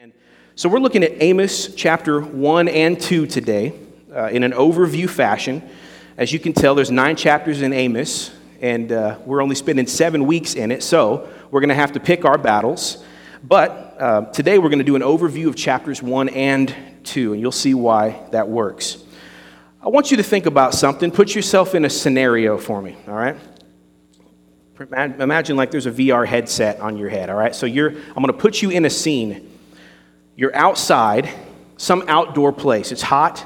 And so we're looking at Amos chapter 1 and 2 today uh, in an overview fashion. As you can tell, there's nine chapters in Amos, and uh, we're only spending seven weeks in it, so we're going to have to pick our battles. But uh, today we're going to do an overview of chapters 1 and 2, and you'll see why that works. I want you to think about something. Put yourself in a scenario for me, all right? Imagine like there's a VR headset on your head, all right? So you're, I'm going to put you in a scene. You're outside, some outdoor place. It's hot,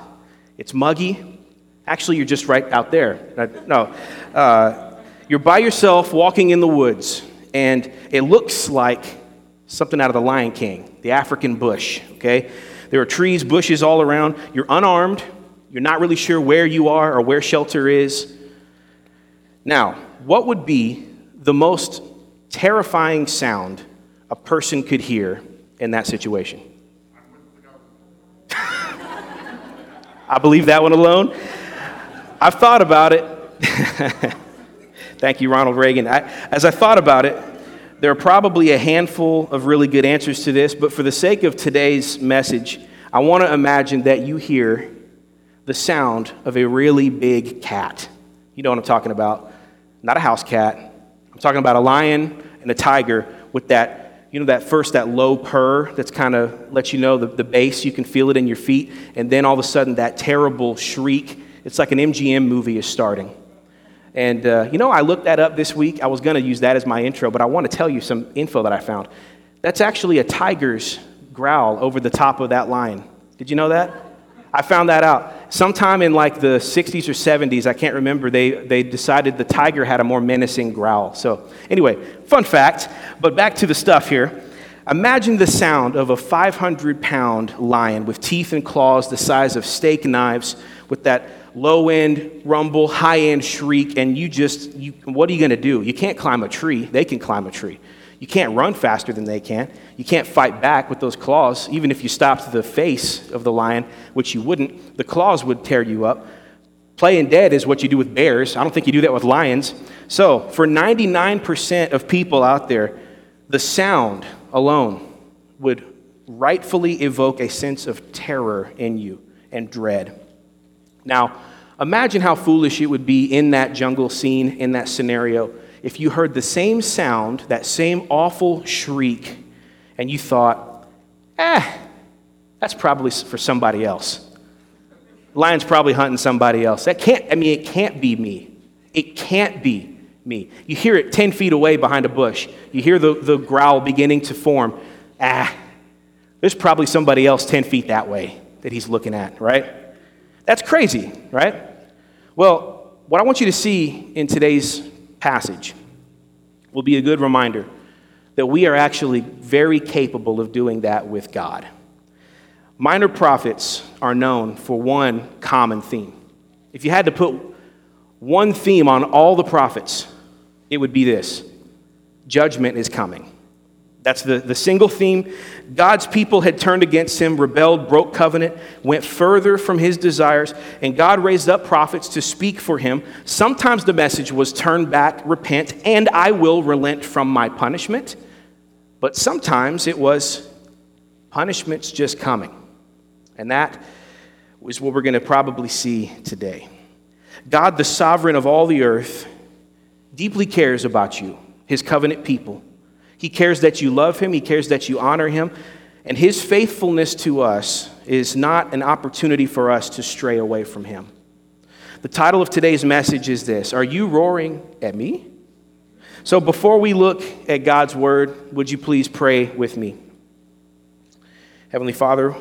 it's muggy. Actually, you're just right out there. No. Uh, you're by yourself walking in the woods, and it looks like something out of the Lion King, the African bush, okay? There are trees, bushes all around. You're unarmed. You're not really sure where you are or where shelter is. Now, what would be the most terrifying sound a person could hear in that situation? I believe that one alone. I've thought about it. Thank you, Ronald Reagan. I, as I thought about it, there are probably a handful of really good answers to this, but for the sake of today's message, I want to imagine that you hear the sound of a really big cat. You know what I'm talking about. Not a house cat, I'm talking about a lion and a tiger with that, you know, that first, that low purr that's kind of lets you know the, the bass, you can feel it in your feet, and then all of a sudden that terrible shriek. It's like an MGM movie is starting. And, uh, you know, I looked that up this week. I was going to use that as my intro, but I want to tell you some info that I found. That's actually a tiger's growl over the top of that lion. Did you know that? I found that out. Sometime in like the 60s or 70s, I can't remember, they, they decided the tiger had a more menacing growl. So, anyway, fun fact, but back to the stuff here. Imagine the sound of a 500 pound lion with teeth and claws the size of steak knives, with that low end rumble, high end shriek, and you just, you, what are you going to do? You can't climb a tree. They can climb a tree. You can't run faster than they can. You can't fight back with those claws. Even if you stopped the face of the lion, which you wouldn't, the claws would tear you up. Playing dead is what you do with bears. I don't think you do that with lions. So, for 99% of people out there, the sound alone would rightfully evoke a sense of terror in you and dread. Now, imagine how foolish it would be in that jungle scene, in that scenario, if you heard the same sound, that same awful shriek, and you thought, eh, that's probably for somebody else. Lion's probably hunting somebody else. That can't, I mean, it can't be me. It can't be me. You hear it 10 feet away behind a bush. You hear the, the growl beginning to form. Ah, there's probably somebody else 10 feet that way that he's looking at, right? That's crazy, right? Well, what I want you to see in today's passage will be a good reminder that we are actually very capable of doing that with God. Minor prophets are known for one common theme. If you had to put one theme on all the prophets, it would be this judgment is coming. That's the, the single theme. God's people had turned against him, rebelled, broke covenant, went further from his desires, and God raised up prophets to speak for him. Sometimes the message was turn back, repent, and I will relent from my punishment. But sometimes it was punishment's just coming. And that is what we're going to probably see today. God, the sovereign of all the earth, deeply cares about you, his covenant people. He cares that you love him, he cares that you honor him, and his faithfulness to us is not an opportunity for us to stray away from him. The title of today's message is this Are you roaring at me? So before we look at God's word, would you please pray with me? Heavenly Father,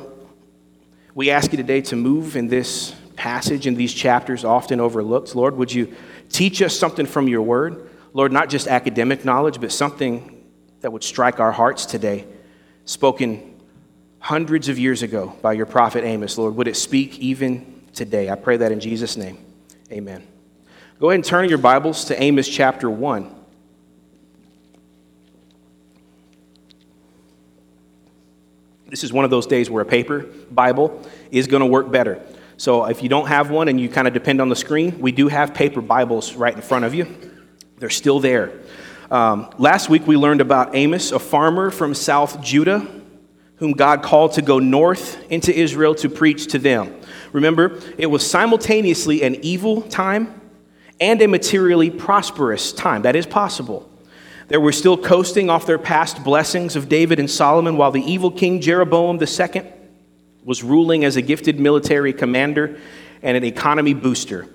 we ask you today to move in this passage, in these chapters often overlooked. Lord, would you teach us something from your word? Lord, not just academic knowledge, but something that would strike our hearts today, spoken hundreds of years ago by your prophet Amos, Lord, would it speak even today? I pray that in Jesus' name. Amen. Go ahead and turn your Bibles to Amos chapter 1. This is one of those days where a paper Bible is going to work better. So if you don't have one and you kind of depend on the screen, we do have paper Bibles right in front of you. They're still there. Um, last week we learned about Amos, a farmer from South Judah whom God called to go north into Israel to preach to them. Remember, it was simultaneously an evil time and a materially prosperous time. That is possible. They were still coasting off their past blessings of David and Solomon while the evil king Jeroboam II was ruling as a gifted military commander and an economy booster.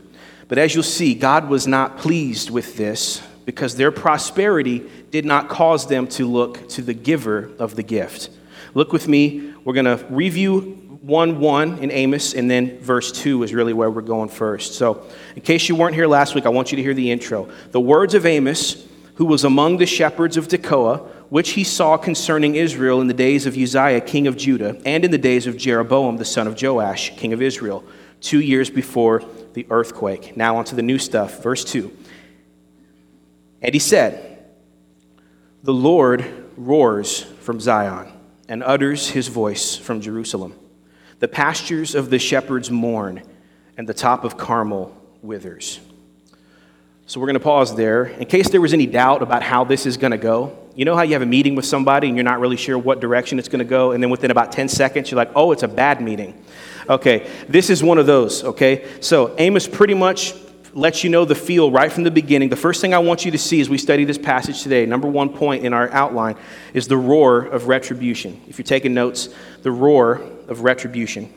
But as you'll see, God was not pleased with this because their prosperity did not cause them to look to the giver of the gift. Look with me. We're going to review 1 1 in Amos, and then verse 2 is really where we're going first. So, in case you weren't here last week, I want you to hear the intro. The words of Amos, who was among the shepherds of Tekoa, which he saw concerning Israel in the days of Uzziah, king of Judah, and in the days of Jeroboam, the son of Joash, king of Israel, two years before the earthquake. Now, onto the new stuff. Verse 2. And he said, The Lord roars from Zion and utters his voice from Jerusalem. The pastures of the shepherds mourn, and the top of Carmel withers. So we're going to pause there. In case there was any doubt about how this is going to go, you know how you have a meeting with somebody and you're not really sure what direction it's going to go, and then within about 10 seconds, you're like, oh, it's a bad meeting. Okay, this is one of those, okay? So Amos pretty much lets you know the feel right from the beginning. The first thing I want you to see as we study this passage today, number one point in our outline, is the roar of retribution. If you're taking notes, the roar of retribution.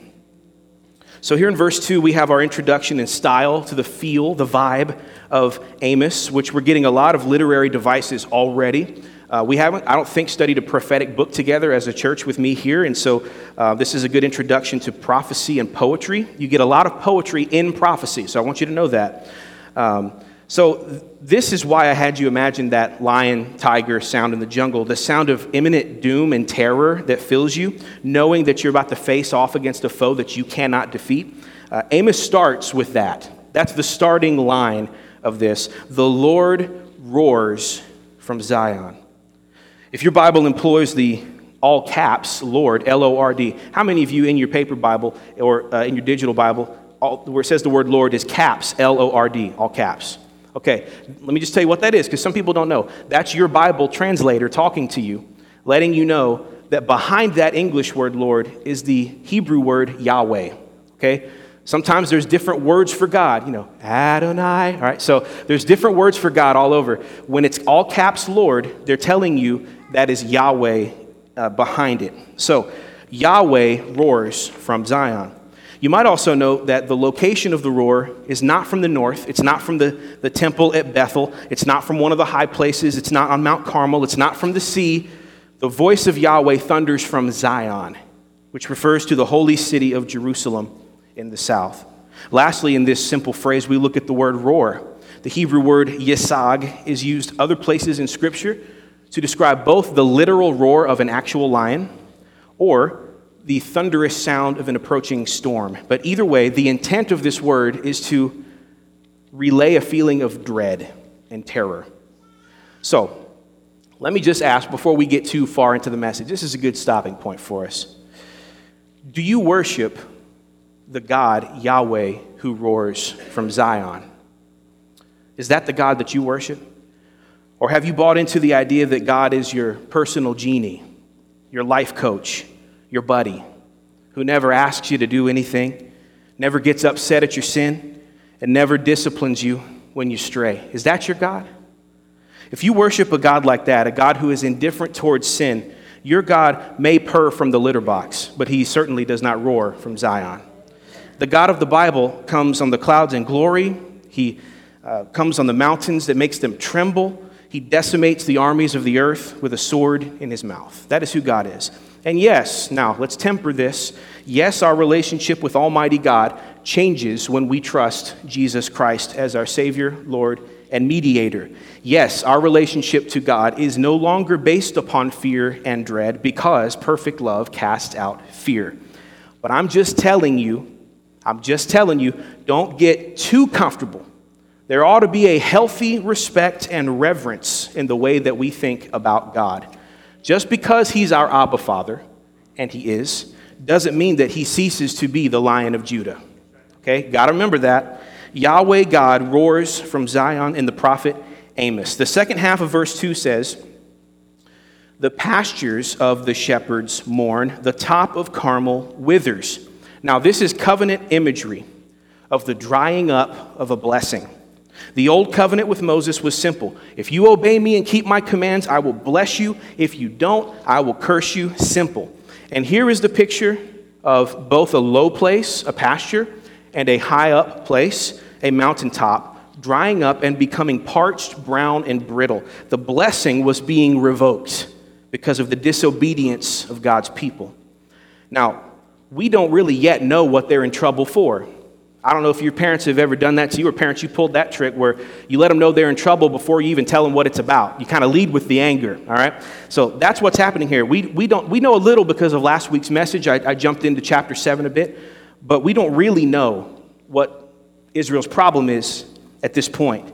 So, here in verse 2, we have our introduction and style to the feel, the vibe of Amos, which we're getting a lot of literary devices already. Uh, we haven't, I don't think, studied a prophetic book together as a church with me here, and so uh, this is a good introduction to prophecy and poetry. You get a lot of poetry in prophecy, so I want you to know that. Um, so, this is why I had you imagine that lion tiger sound in the jungle, the sound of imminent doom and terror that fills you, knowing that you're about to face off against a foe that you cannot defeat. Uh, Amos starts with that. That's the starting line of this. The Lord roars from Zion. If your Bible employs the all caps Lord, L O R D, how many of you in your paper Bible or uh, in your digital Bible, all, where it says the word Lord is caps, L O R D, all caps? Okay, let me just tell you what that is because some people don't know. That's your Bible translator talking to you, letting you know that behind that English word Lord is the Hebrew word Yahweh. Okay? Sometimes there's different words for God, you know, Adonai. All right, so there's different words for God all over. When it's all caps Lord, they're telling you that is Yahweh uh, behind it. So Yahweh roars from Zion. You might also note that the location of the roar is not from the north. It's not from the, the temple at Bethel. It's not from one of the high places. It's not on Mount Carmel. It's not from the sea. The voice of Yahweh thunders from Zion, which refers to the holy city of Jerusalem in the south. Lastly, in this simple phrase, we look at the word roar. The Hebrew word yesag is used other places in Scripture to describe both the literal roar of an actual lion or the thunderous sound of an approaching storm. But either way, the intent of this word is to relay a feeling of dread and terror. So, let me just ask before we get too far into the message this is a good stopping point for us. Do you worship the God, Yahweh, who roars from Zion? Is that the God that you worship? Or have you bought into the idea that God is your personal genie, your life coach, your buddy who never asks you to do anything, never gets upset at your sin, and never disciplines you when you stray. Is that your God? If you worship a God like that, a God who is indifferent towards sin, your God may purr from the litter box, but he certainly does not roar from Zion. The God of the Bible comes on the clouds in glory. He uh, comes on the mountains that makes them tremble. He decimates the armies of the earth with a sword in his mouth. That is who God is. And yes, now let's temper this. Yes, our relationship with Almighty God changes when we trust Jesus Christ as our Savior, Lord, and mediator. Yes, our relationship to God is no longer based upon fear and dread because perfect love casts out fear. But I'm just telling you, I'm just telling you, don't get too comfortable. There ought to be a healthy respect and reverence in the way that we think about God. Just because he's our Abba Father, and he is, doesn't mean that he ceases to be the Lion of Judah. Okay, got to remember that. Yahweh God roars from Zion in the prophet Amos. The second half of verse 2 says, The pastures of the shepherds mourn, the top of Carmel withers. Now, this is covenant imagery of the drying up of a blessing. The old covenant with Moses was simple. If you obey me and keep my commands, I will bless you. If you don't, I will curse you. Simple. And here is the picture of both a low place, a pasture, and a high up place, a mountaintop, drying up and becoming parched, brown, and brittle. The blessing was being revoked because of the disobedience of God's people. Now, we don't really yet know what they're in trouble for. I don't know if your parents have ever done that to you, or parents, you pulled that trick where you let them know they're in trouble before you even tell them what it's about. You kind of lead with the anger, all right? So that's what's happening here. We, we, don't, we know a little because of last week's message. I, I jumped into chapter 7 a bit, but we don't really know what Israel's problem is at this point.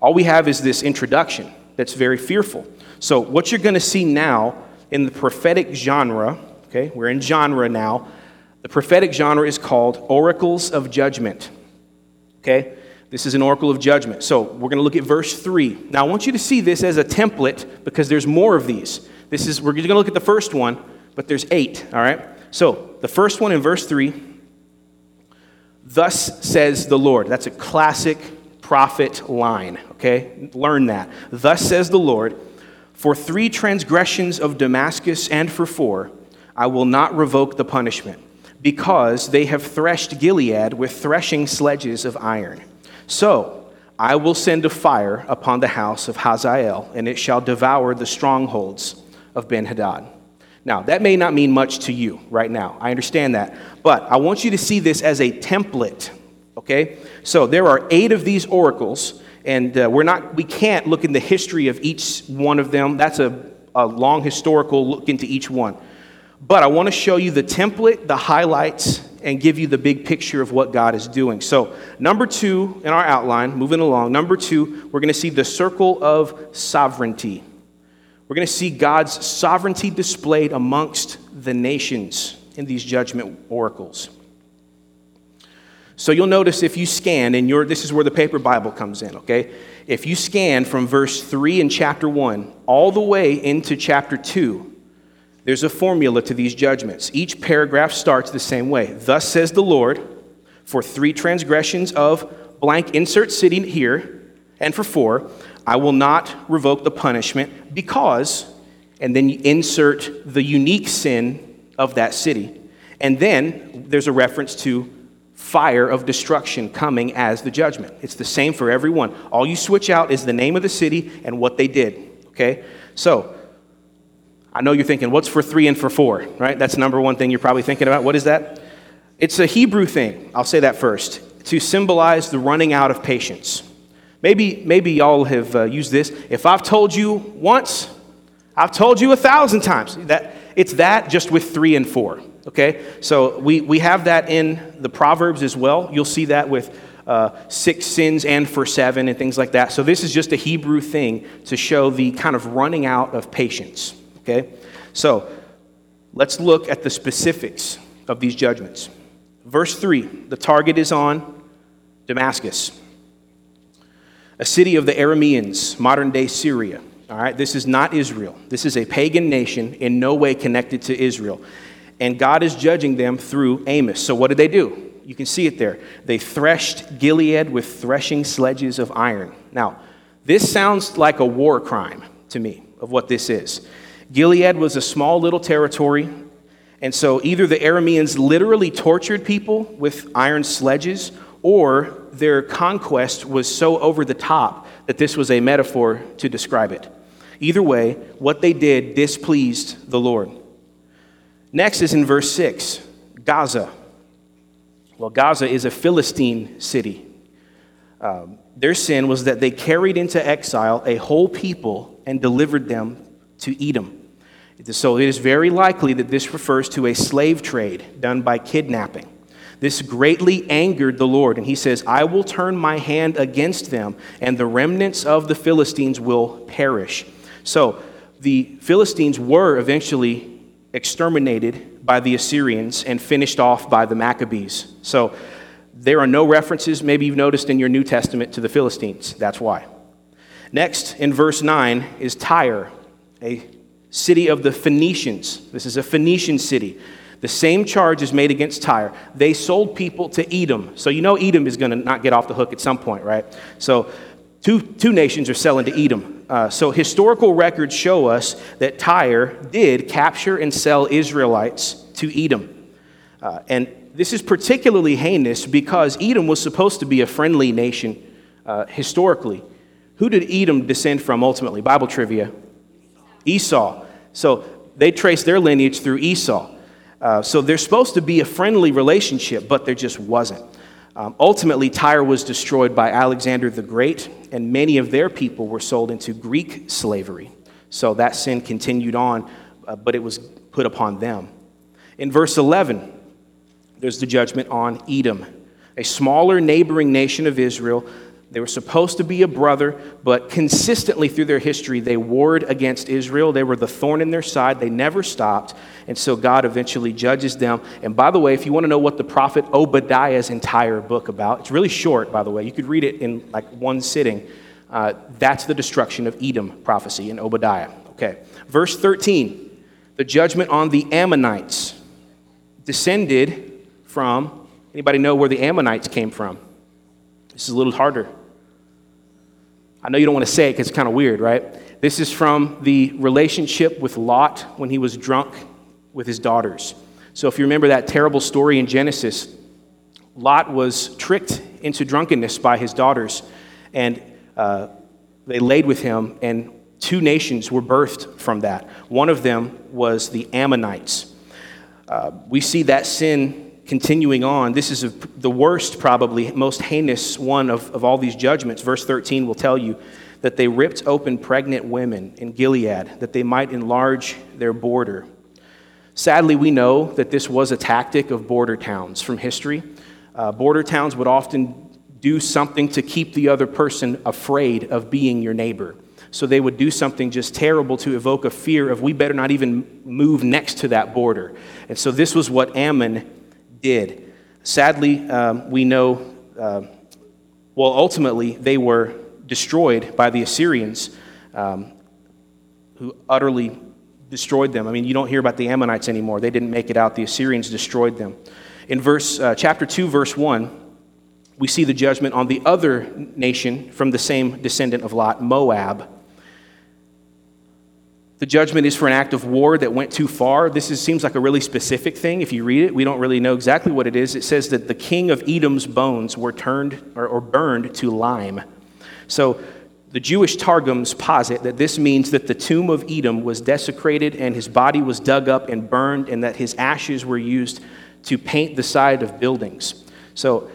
All we have is this introduction that's very fearful. So, what you're going to see now in the prophetic genre, okay, we're in genre now. The prophetic genre is called oracles of judgment. Okay? This is an oracle of judgment. So, we're going to look at verse 3. Now, I want you to see this as a template because there's more of these. This is we're going to look at the first one, but there's 8, all right? So, the first one in verse 3, thus says the Lord. That's a classic prophet line, okay? Learn that. Thus says the Lord, for three transgressions of Damascus and for four, I will not revoke the punishment, because they have threshed Gilead with threshing sledges of iron. So I will send a fire upon the house of Hazael, and it shall devour the strongholds of Ben Hadad. Now, that may not mean much to you right now. I understand that. But I want you to see this as a template, okay? So there are eight of these oracles and uh, we're not, we can't look in the history of each one of them. That's a, a long historical look into each one. But I want to show you the template, the highlights, and give you the big picture of what God is doing. So, number two in our outline, moving along, number two, we're going to see the circle of sovereignty. We're going to see God's sovereignty displayed amongst the nations in these judgment oracles. So you'll notice if you scan, and your, this is where the paper Bible comes in, okay? If you scan from verse 3 in chapter 1 all the way into chapter 2, there's a formula to these judgments. Each paragraph starts the same way. Thus says the Lord, for three transgressions of blank, insert city here, and for four, I will not revoke the punishment because, and then you insert the unique sin of that city. And then there's a reference to fire of destruction coming as the judgment. It's the same for everyone. All you switch out is the name of the city and what they did. Okay? So, I know you're thinking, what's for three and for four, right? That's number one thing you're probably thinking about. What is that? It's a Hebrew thing. I'll say that first to symbolize the running out of patience. Maybe, maybe y'all have uh, used this. If I've told you once, I've told you a thousand times. That, it's that just with three and four. Okay? So we, we have that in the Proverbs as well. You'll see that with uh, six sins and for seven and things like that. So this is just a Hebrew thing to show the kind of running out of patience. Okay? So let's look at the specifics of these judgments. Verse 3 the target is on Damascus, a city of the Arameans, modern day Syria. All right, this is not Israel. This is a pagan nation in no way connected to Israel and God is judging them through Amos. So, what did they do? You can see it there. They threshed Gilead with threshing sledges of iron. Now, this sounds like a war crime to me of what this is. Gilead was a small little territory, and so either the Arameans literally tortured people with iron sledges, or their conquest was so over the top that this was a metaphor to describe it. Either way, what they did displeased the Lord. Next is in verse 6 Gaza. Well, Gaza is a Philistine city. Um, their sin was that they carried into exile a whole people and delivered them to Edom. So it is very likely that this refers to a slave trade done by kidnapping. This greatly angered the Lord, and he says, I will turn my hand against them, and the remnants of the Philistines will perish. So the Philistines were eventually exterminated by the Assyrians and finished off by the Maccabees. So there are no references, maybe you've noticed in your New Testament, to the Philistines. That's why. Next, in verse 9, is Tyre, a city of the Phoenicians. This is a Phoenician city. The same charge is made against Tyre. They sold people to Edom. So you know Edom is going to not get off the hook at some point, right? So two, two nations are selling to Edom. Uh, so historical records show us that Tyre did capture and sell Israelites to Edom. Uh, and this is particularly heinous because Edom was supposed to be a friendly nation uh, historically. Who did Edom descend from ultimately? Bible trivia. Esau. So they trace their lineage through Esau. Uh, so there's supposed to be a friendly relationship, but there just wasn't. Um, ultimately, Tyre was destroyed by Alexander the Great, and many of their people were sold into Greek slavery. So that sin continued on, uh, but it was put upon them. In verse 11, there's the judgment on Edom, a smaller neighboring nation of Israel they were supposed to be a brother, but consistently through their history, they warred against Israel. They were the thorn in their side. They never stopped. And so God eventually judges them. And by the way, if you want to know what the prophet Obadiah's entire book about, it's really short, by the way. You could read it in like one sitting. Uh, that's the destruction of Edom prophecy in Obadiah. Okay. Verse 13 the judgment on the Ammonites descended from, anybody know where the Ammonites came from? This is a little harder. I know you don't want to say it because it's kind of weird, right? This is from the relationship with Lot when he was drunk with his daughters. So, if you remember that terrible story in Genesis, Lot was tricked into drunkenness by his daughters, and uh, they laid with him, and two nations were birthed from that. One of them was the Ammonites. Uh, we see that sin continuing on, this is a, the worst, probably, most heinous one of, of all these judgments. Verse 13 will tell you that they ripped open pregnant women in Gilead, that they might enlarge their border. Sadly, we know that this was a tactic of border towns from history. Uh, border towns would often do something to keep the other person afraid of being your neighbor. So they would do something just terrible to evoke a fear of we better not even move next to that border. And so this was what Ammon did. Sadly, um, we know, uh, well, ultimately, they were destroyed by the Assyrians, um, who utterly destroyed them. I mean, you don't hear about the Ammonites anymore. They didn't make it out. The Assyrians destroyed them. In verse, uh, chapter 2, verse 1, we see the judgment on the other nation from the same descendant of Lot, Moab. The judgment is for an act of war that went too far. This is, seems like a really specific thing. If you read it, we don't really know exactly what it is. It says that the king of Edom's bones were turned or, or burned to lime. So the Jewish Targums posit that this means that the tomb of Edom was desecrated and his body was dug up and burned, and that his ashes were used to paint the side of buildings. So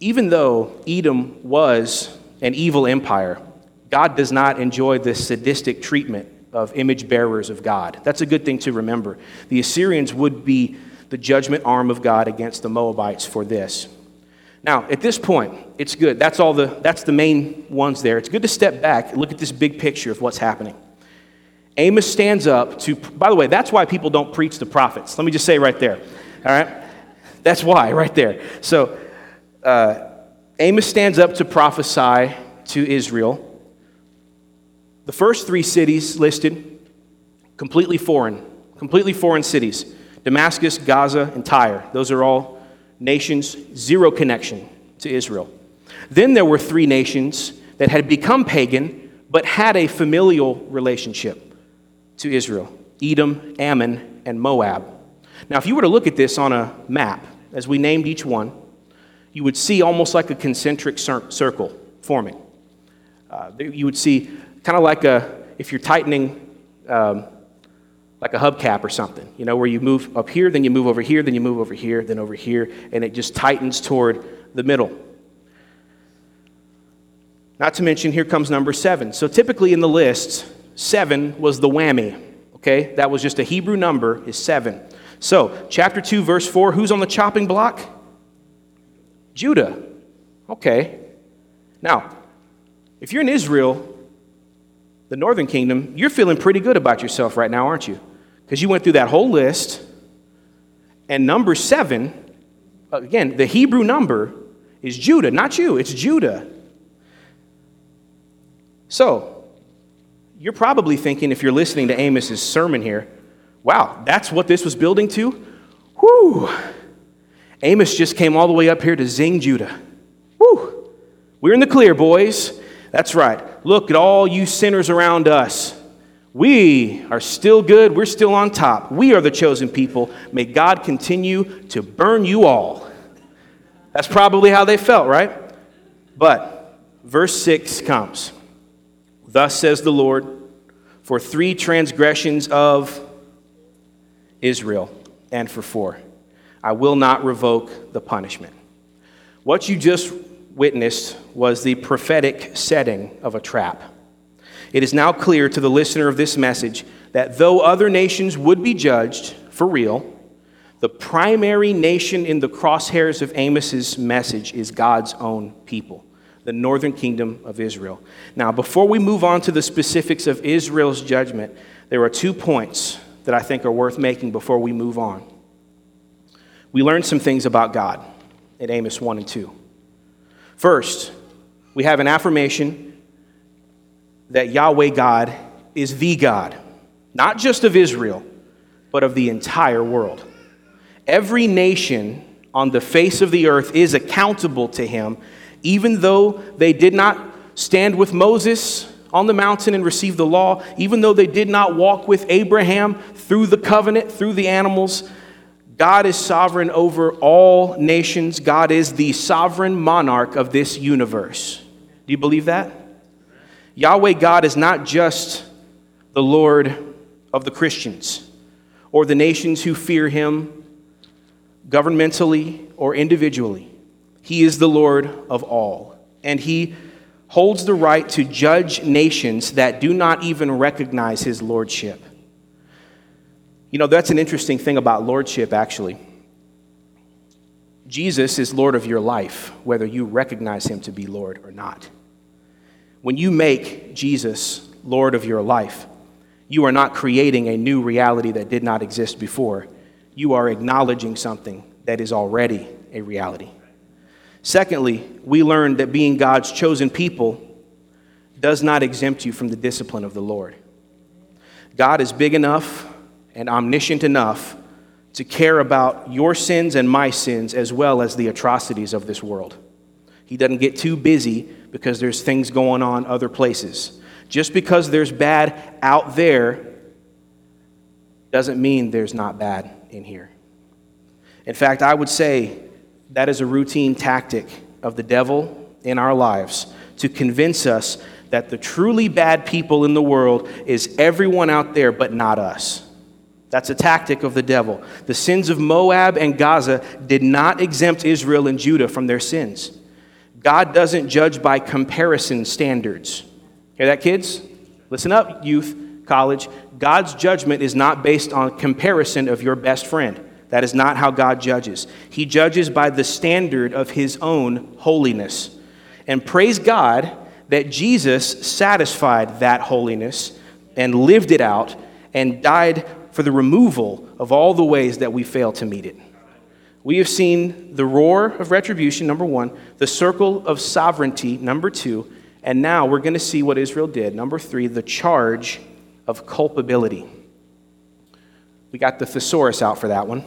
even though Edom was an evil empire, God does not enjoy this sadistic treatment of image bearers of God. That's a good thing to remember. The Assyrians would be the judgment arm of God against the Moabites for this. Now, at this point, it's good. That's all the that's the main ones there. It's good to step back and look at this big picture of what's happening. Amos stands up to by the way, that's why people don't preach the prophets. Let me just say right there. All right? That's why, right there. So uh, Amos stands up to prophesy to Israel the first three cities listed, completely foreign, completely foreign cities Damascus, Gaza, and Tyre. Those are all nations, zero connection to Israel. Then there were three nations that had become pagan but had a familial relationship to Israel Edom, Ammon, and Moab. Now, if you were to look at this on a map, as we named each one, you would see almost like a concentric circle forming. Uh, you would see kind of like a, if you're tightening um, like a hubcap or something, you know, where you move up here, then you move over here, then you move over here, then over here, and it just tightens toward the middle. Not to mention, here comes number seven. So typically in the list, seven was the whammy. Okay, that was just a Hebrew number, is seven. So, chapter 2, verse 4, who's on the chopping block? Judah. Okay. Now, if you're in Israel, the northern kingdom, you're feeling pretty good about yourself right now, aren't you? Because you went through that whole list, and number seven, again, the Hebrew number is Judah, not you, it's Judah. So, you're probably thinking, if you're listening to Amos's sermon here, wow, that's what this was building to? Whew. Amos just came all the way up here to zing Judah. Whew. We're in the clear, boys. That's right. Look at all you sinners around us. We are still good. We're still on top. We are the chosen people. May God continue to burn you all. That's probably how they felt, right? But verse 6 comes. Thus says the Lord, for three transgressions of Israel, and for four, I will not revoke the punishment. What you just witnessed was the prophetic setting of a trap. It is now clear to the listener of this message that though other nations would be judged for real, the primary nation in the crosshairs of Amos's message is God's own people, the northern kingdom of Israel. Now, before we move on to the specifics of Israel's judgment, there are two points that I think are worth making before we move on. We learned some things about God in Amos 1 and 2. First, we have an affirmation that Yahweh God is the God, not just of Israel, but of the entire world. Every nation on the face of the earth is accountable to him, even though they did not stand with Moses on the mountain and receive the law, even though they did not walk with Abraham through the covenant, through the animals. God is sovereign over all nations. God is the sovereign monarch of this universe. Do you believe that? Yahweh God is not just the Lord of the Christians or the nations who fear him governmentally or individually. He is the Lord of all. And he holds the right to judge nations that do not even recognize his lordship. You know, that's an interesting thing about lordship, actually. Jesus is Lord of your life, whether you recognize him to be Lord or not. When you make Jesus Lord of your life, you are not creating a new reality that did not exist before. You are acknowledging something that is already a reality. Secondly, we learned that being God's chosen people does not exempt you from the discipline of the Lord. God is big enough and omniscient enough to care about your sins and my sins as well as the atrocities of this world. He doesn't get too busy because there's things going on other places. Just because there's bad out there doesn't mean there's not bad in here. In fact, I would say that is a routine tactic of the devil in our lives to convince us that the truly bad people in the world is everyone out there but not us. That's a tactic of the devil. The sins of Moab and Gaza did not exempt Israel and Judah from their sins. God doesn't judge by comparison standards. Hear that, kids? Listen up, youth, college. God's judgment is not based on comparison of your best friend. That is not how God judges. He judges by the standard of his own holiness. And praise God that Jesus satisfied that holiness and lived it out and died for the removal of all the ways that we fail to meet it. We have seen the roar of retribution, number one, the circle of sovereignty, number two, and now we're going to see what Israel did. Number three, the charge of culpability. We got the thesaurus out for that one.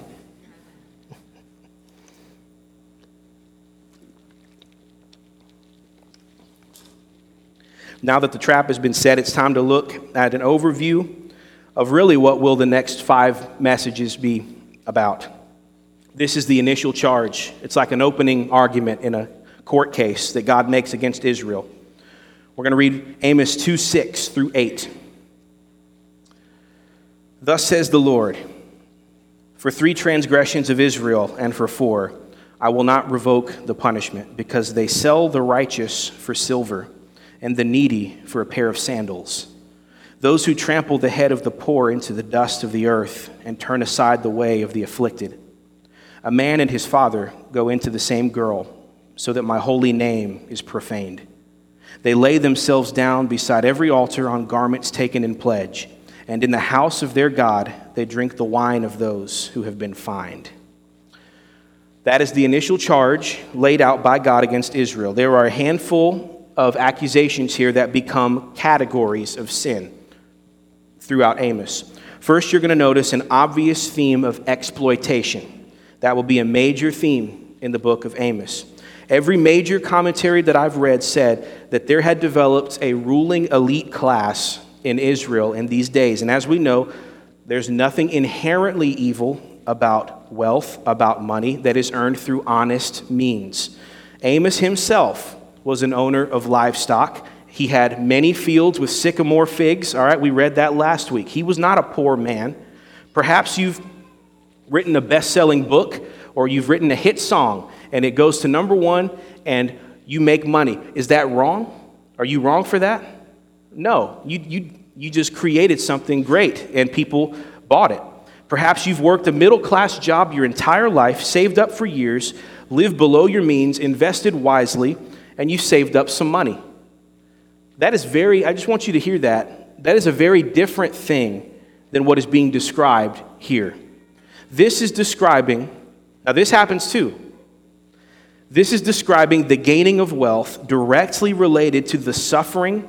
Now that the trap has been set, it's time to look at an overview of really what will the next five messages be about. This is the initial charge. It's like an opening argument in a court case that God makes against Israel. We're going to read Amos 2 6 through 8. Thus says the Lord For three transgressions of Israel and for four, I will not revoke the punishment, because they sell the righteous for silver and the needy for a pair of sandals those who trample the head of the poor into the dust of the earth and turn aside the way of the afflicted. A man and his father go into the same girl, so that my holy name is profaned. They lay themselves down beside every altar on garments taken in pledge, and in the house of their God they drink the wine of those who have been fined. That is the initial charge laid out by God against Israel. There are a handful of accusations here that become categories of sin. Throughout Amos. First, you're going to notice an obvious theme of exploitation. That will be a major theme in the book of Amos. Every major commentary that I've read said that there had developed a ruling elite class in Israel in these days. And as we know, there's nothing inherently evil about wealth, about money that is earned through honest means. Amos himself was an owner of livestock. He had many fields with sycamore figs. All right, we read that last week. He was not a poor man. Perhaps you've written a best selling book or you've written a hit song and it goes to number one and you make money. Is that wrong? Are you wrong for that? No. You, you, you just created something great and people bought it. Perhaps you've worked a middle class job your entire life, saved up for years, lived below your means, invested wisely, and you saved up some money. That is very, I just want you to hear that. That is a very different thing than what is being described here. This is describing, now this happens too. This is describing the gaining of wealth directly related to the suffering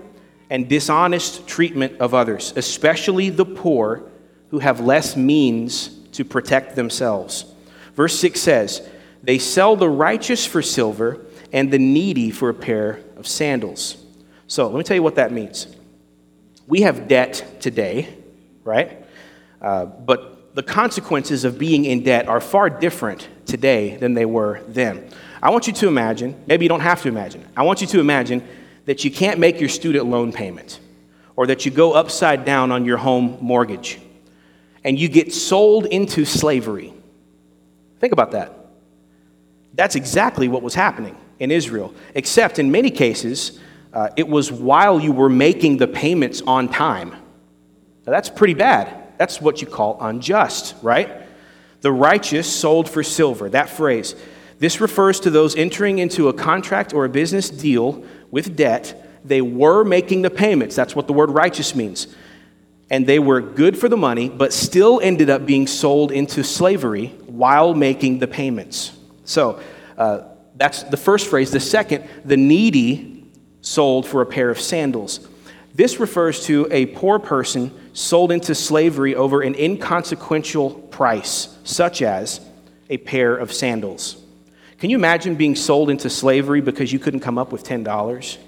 and dishonest treatment of others, especially the poor who have less means to protect themselves. Verse 6 says, They sell the righteous for silver and the needy for a pair of sandals. So let me tell you what that means. We have debt today, right? Uh, but the consequences of being in debt are far different today than they were then. I want you to imagine, maybe you don't have to imagine, I want you to imagine that you can't make your student loan payment or that you go upside down on your home mortgage and you get sold into slavery. Think about that. That's exactly what was happening in Israel, except in many cases, uh, it was while you were making the payments on time. Now, that's pretty bad. That's what you call unjust, right? The righteous sold for silver, that phrase. This refers to those entering into a contract or a business deal with debt. They were making the payments. That's what the word righteous means and they were good for the money, but still ended up being sold into slavery while making the payments. So uh, that's the first phrase. The second, the needy sold for a pair of sandals. This refers to a poor person sold into slavery over an inconsequential price, such as a pair of sandals. Can you imagine being sold into slavery because you couldn't come up with $10?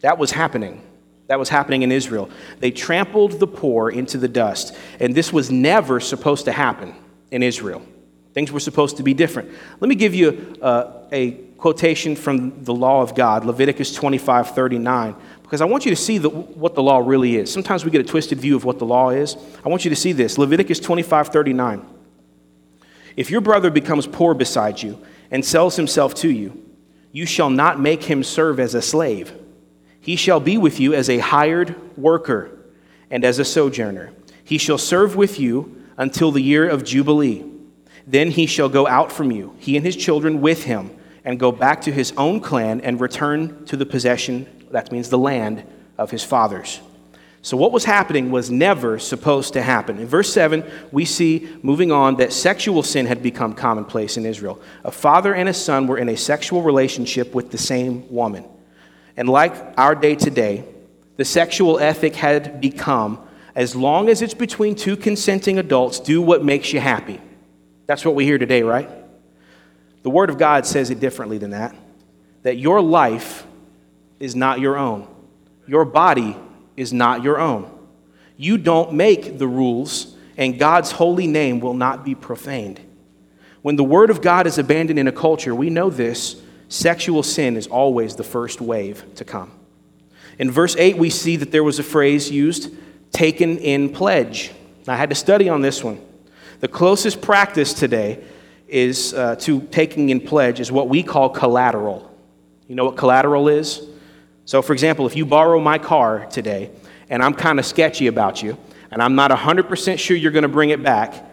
That was happening. That was happening in Israel. They trampled the poor into the dust, and this was never supposed to happen in Israel. Things were supposed to be different. Let me give you uh, a quotation from the law of God, Leviticus 25 39, because I want you to see the, what the law really is. Sometimes we get a twisted view of what the law is. I want you to see this Leviticus 25 39. If your brother becomes poor beside you and sells himself to you, you shall not make him serve as a slave he shall be with you as a hired worker and as a sojourner. He shall serve with you until the year of Jubilee. Then he shall go out from you, he and his children with him, and go back to his own clan and return to the possession, that means the land, of his fathers. So, what was happening was never supposed to happen. In verse 7, we see, moving on, that sexual sin had become commonplace in Israel. A father and a son were in a sexual relationship with the same woman. And like our day to day, the sexual ethic had become as long as it's between two consenting adults, do what makes you happy. That's what we hear today, right? The Word of God says it differently than that that your life is not your own, your body is not your own. You don't make the rules, and God's holy name will not be profaned. When the Word of God is abandoned in a culture, we know this sexual sin is always the first wave to come. In verse 8, we see that there was a phrase used, taken in pledge. I had to study on this one. The closest practice today is uh, to taking in pledge is what we call collateral. You know what collateral is? So, for example, if you borrow my car today and I'm kind of sketchy about you and I'm not 100% sure you're going to bring it back,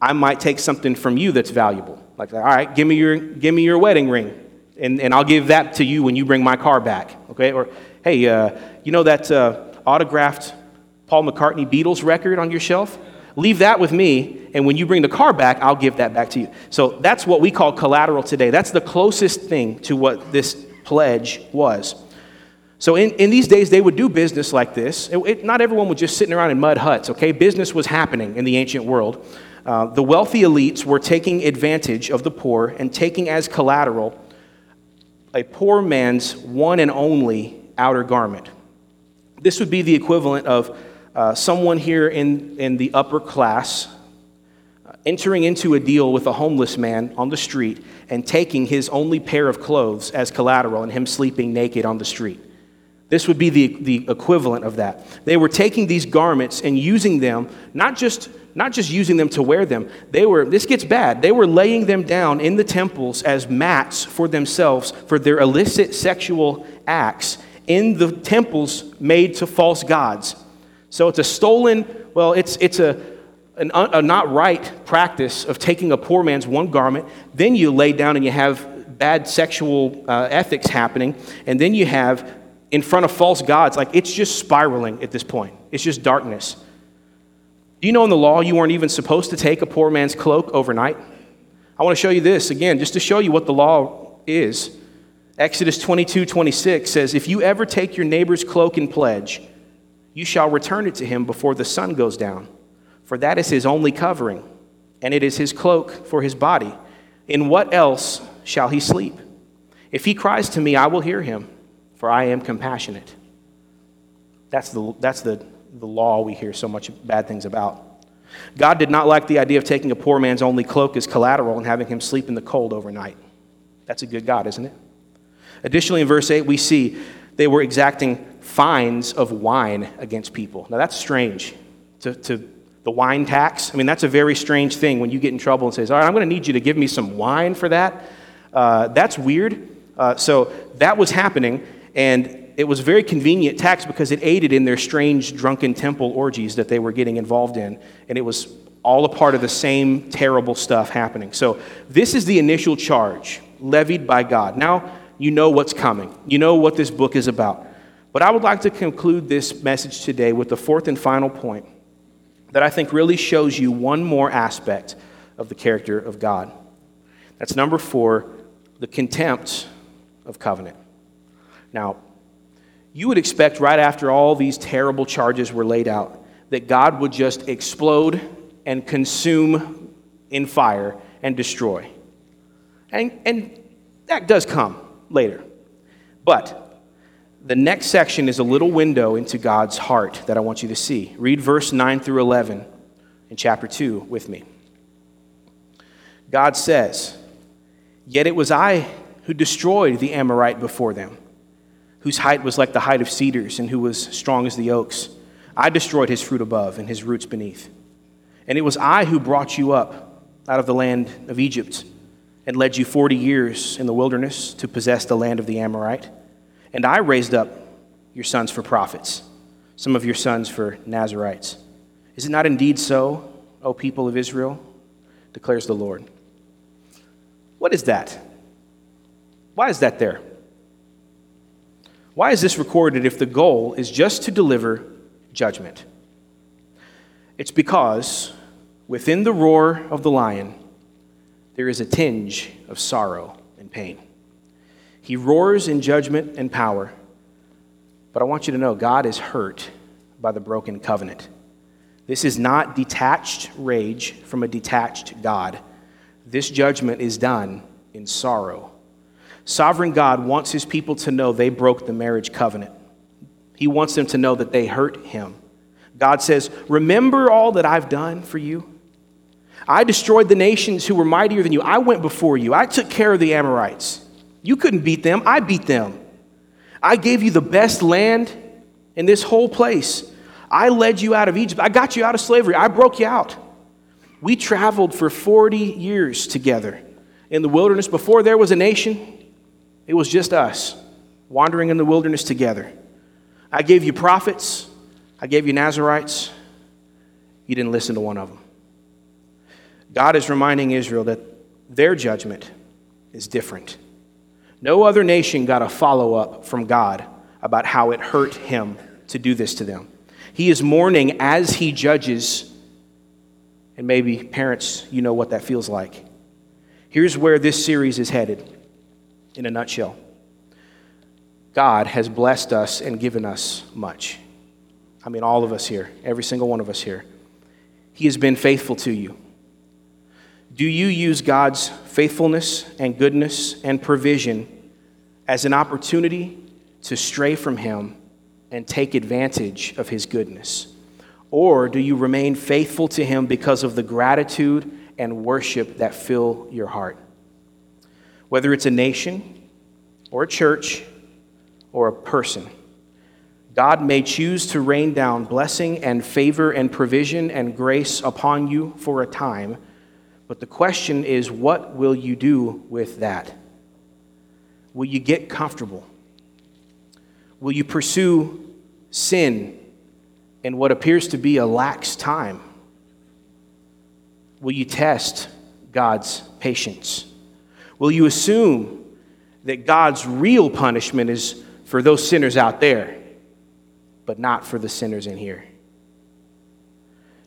I might take something from you that's valuable. Like, all right, give me your, give me your wedding ring and, and I'll give that to you when you bring my car back, okay? Or, hey, uh, you know that uh, autographed Paul McCartney Beatles record on your shelf? Leave that with me, and when you bring the car back, I'll give that back to you. So that's what we call collateral today. That's the closest thing to what this pledge was. So in, in these days, they would do business like this. It, it, not everyone was just sitting around in mud huts, okay? Business was happening in the ancient world. Uh, the wealthy elites were taking advantage of the poor and taking as collateral a poor man's one and only outer garment. This would be the equivalent of uh, someone here in, in the upper class uh, entering into a deal with a homeless man on the street and taking his only pair of clothes as collateral and him sleeping naked on the street. This would be the, the equivalent of that. They were taking these garments and using them, not just, not just using them to wear them, they were, this gets bad, they were laying them down in the temples as mats for themselves for their illicit sexual acts in the temples made to false gods. So it's a stolen, well, it's, it's a, an, a not right practice of taking a poor man's one garment, then you lay down and you have bad sexual uh, ethics happening, and then you have in front of false gods. Like it's just spiraling at this point. It's just darkness. Do you know in the law you weren't even supposed to take a poor man's cloak overnight? I want to show you this again, just to show you what the law is. Exodus 22 26 says, If you ever take your neighbor's cloak in pledge, you shall return it to him before the sun goes down, for that is his only covering, and it is his cloak for his body. In what else shall he sleep? If he cries to me, I will hear him for I am compassionate. That's the, that's the, the law we hear so much bad things about. God did not like the idea of taking a poor man's only cloak as collateral and having him sleep in the cold overnight. That's a good God, isn't it? Additionally, in verse 8, we see they were exacting fines of wine against people. Now, that's strange. To, to the wine tax, I mean, that's a very strange thing when you get in trouble and says, All right, I'm going to need you to give me some wine for that. Uh, that's weird. Uh, so that was happening. And it was a very convenient tax because it aided in their strange drunken temple orgies that they were getting involved in. And it was all a part of the same terrible stuff happening. So, this is the initial charge levied by God. Now, you know what's coming, you know what this book is about. But I would like to conclude this message today with the fourth and final point that I think really shows you one more aspect of the character of God. That's number four the contempt of covenant. Now, you would expect right after all these terrible charges were laid out that God would just explode and consume in fire and destroy. And, and that does come later. But the next section is a little window into God's heart that I want you to see. Read verse 9 through 11 in chapter 2 with me. God says, Yet it was I who destroyed the Amorite before them whose height was like the height of cedars and who was strong as the oaks. I destroyed his fruit above and his roots beneath. And it was I who brought you up out of the land of Egypt and led you 40 years in the wilderness to possess the land of the Amorite. And I raised up your sons for prophets, some of your sons for Nazarites. Is it not indeed so, O people of Israel? declares the Lord. What is that? Why is that there? Why is this recorded if the goal is just to deliver judgment? It's because within the roar of the lion, there is a tinge of sorrow and pain. He roars in judgment and power, but I want you to know God is hurt by the broken covenant. This is not detached rage from a detached God. This judgment is done in sorrow Sovereign God wants his people to know they broke the marriage covenant. He wants them to know that they hurt him. God says, Remember all that I've done for you? I destroyed the nations who were mightier than you. I went before you. I took care of the Amorites. You couldn't beat them. I beat them. I gave you the best land in this whole place. I led you out of Egypt. I got you out of slavery. I broke you out. We traveled for 40 years together in the wilderness before there was a nation. It was just us wandering in the wilderness together. I gave you prophets, I gave you Nazarites. You didn't listen to one of them. God is reminding Israel that their judgment is different. No other nation got a follow up from God about how it hurt him to do this to them. He is mourning as he judges, and maybe parents, you know what that feels like. Here's where this series is headed in a nutshell. God has blessed us and given us much. I mean, all of us here, every single one of us here. He has been faithful to you. Do you use God's faithfulness and goodness and provision as an opportunity to stray from Him and take advantage of His goodness? Or do you remain faithful to Him because of the gratitude and worship that fill your heart? Whether it's a nation or a church or a person, God may choose to rain down blessing and favor and provision and grace upon you for a time but the question is, what will you do with that? Will you get comfortable? Will you pursue sin in what appears to be a lax time? Will you test God's patience? Will you assume that God's real punishment is for those sinners out there, but not for the sinners in here?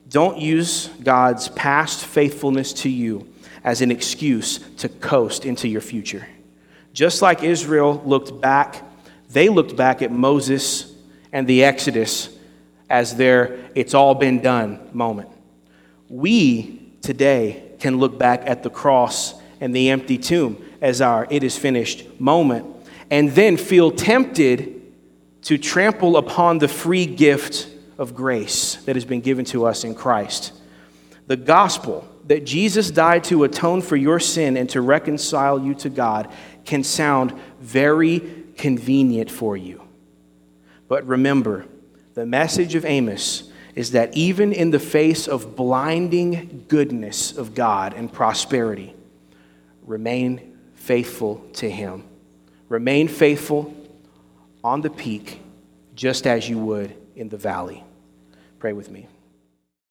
Don't use God's past faithfulness to you as an excuse to coast into your future. Just like Israel looked back, they looked back at Moses and the Exodus as their it's all been done moment. We today can look back at the cross and the empty tomb as our it is finished moment and then feel tempted to trample upon the free gift of grace that has been given to us in Christ. The gospel that Jesus died to atone for your sin and to reconcile you to God can sound very convenient for you. But remember, the message of Amos is that even in the face of blinding goodness of God and prosperity, remain faithful to Him. Remain faithful on the peak, just as you would in the valley. Pray with me.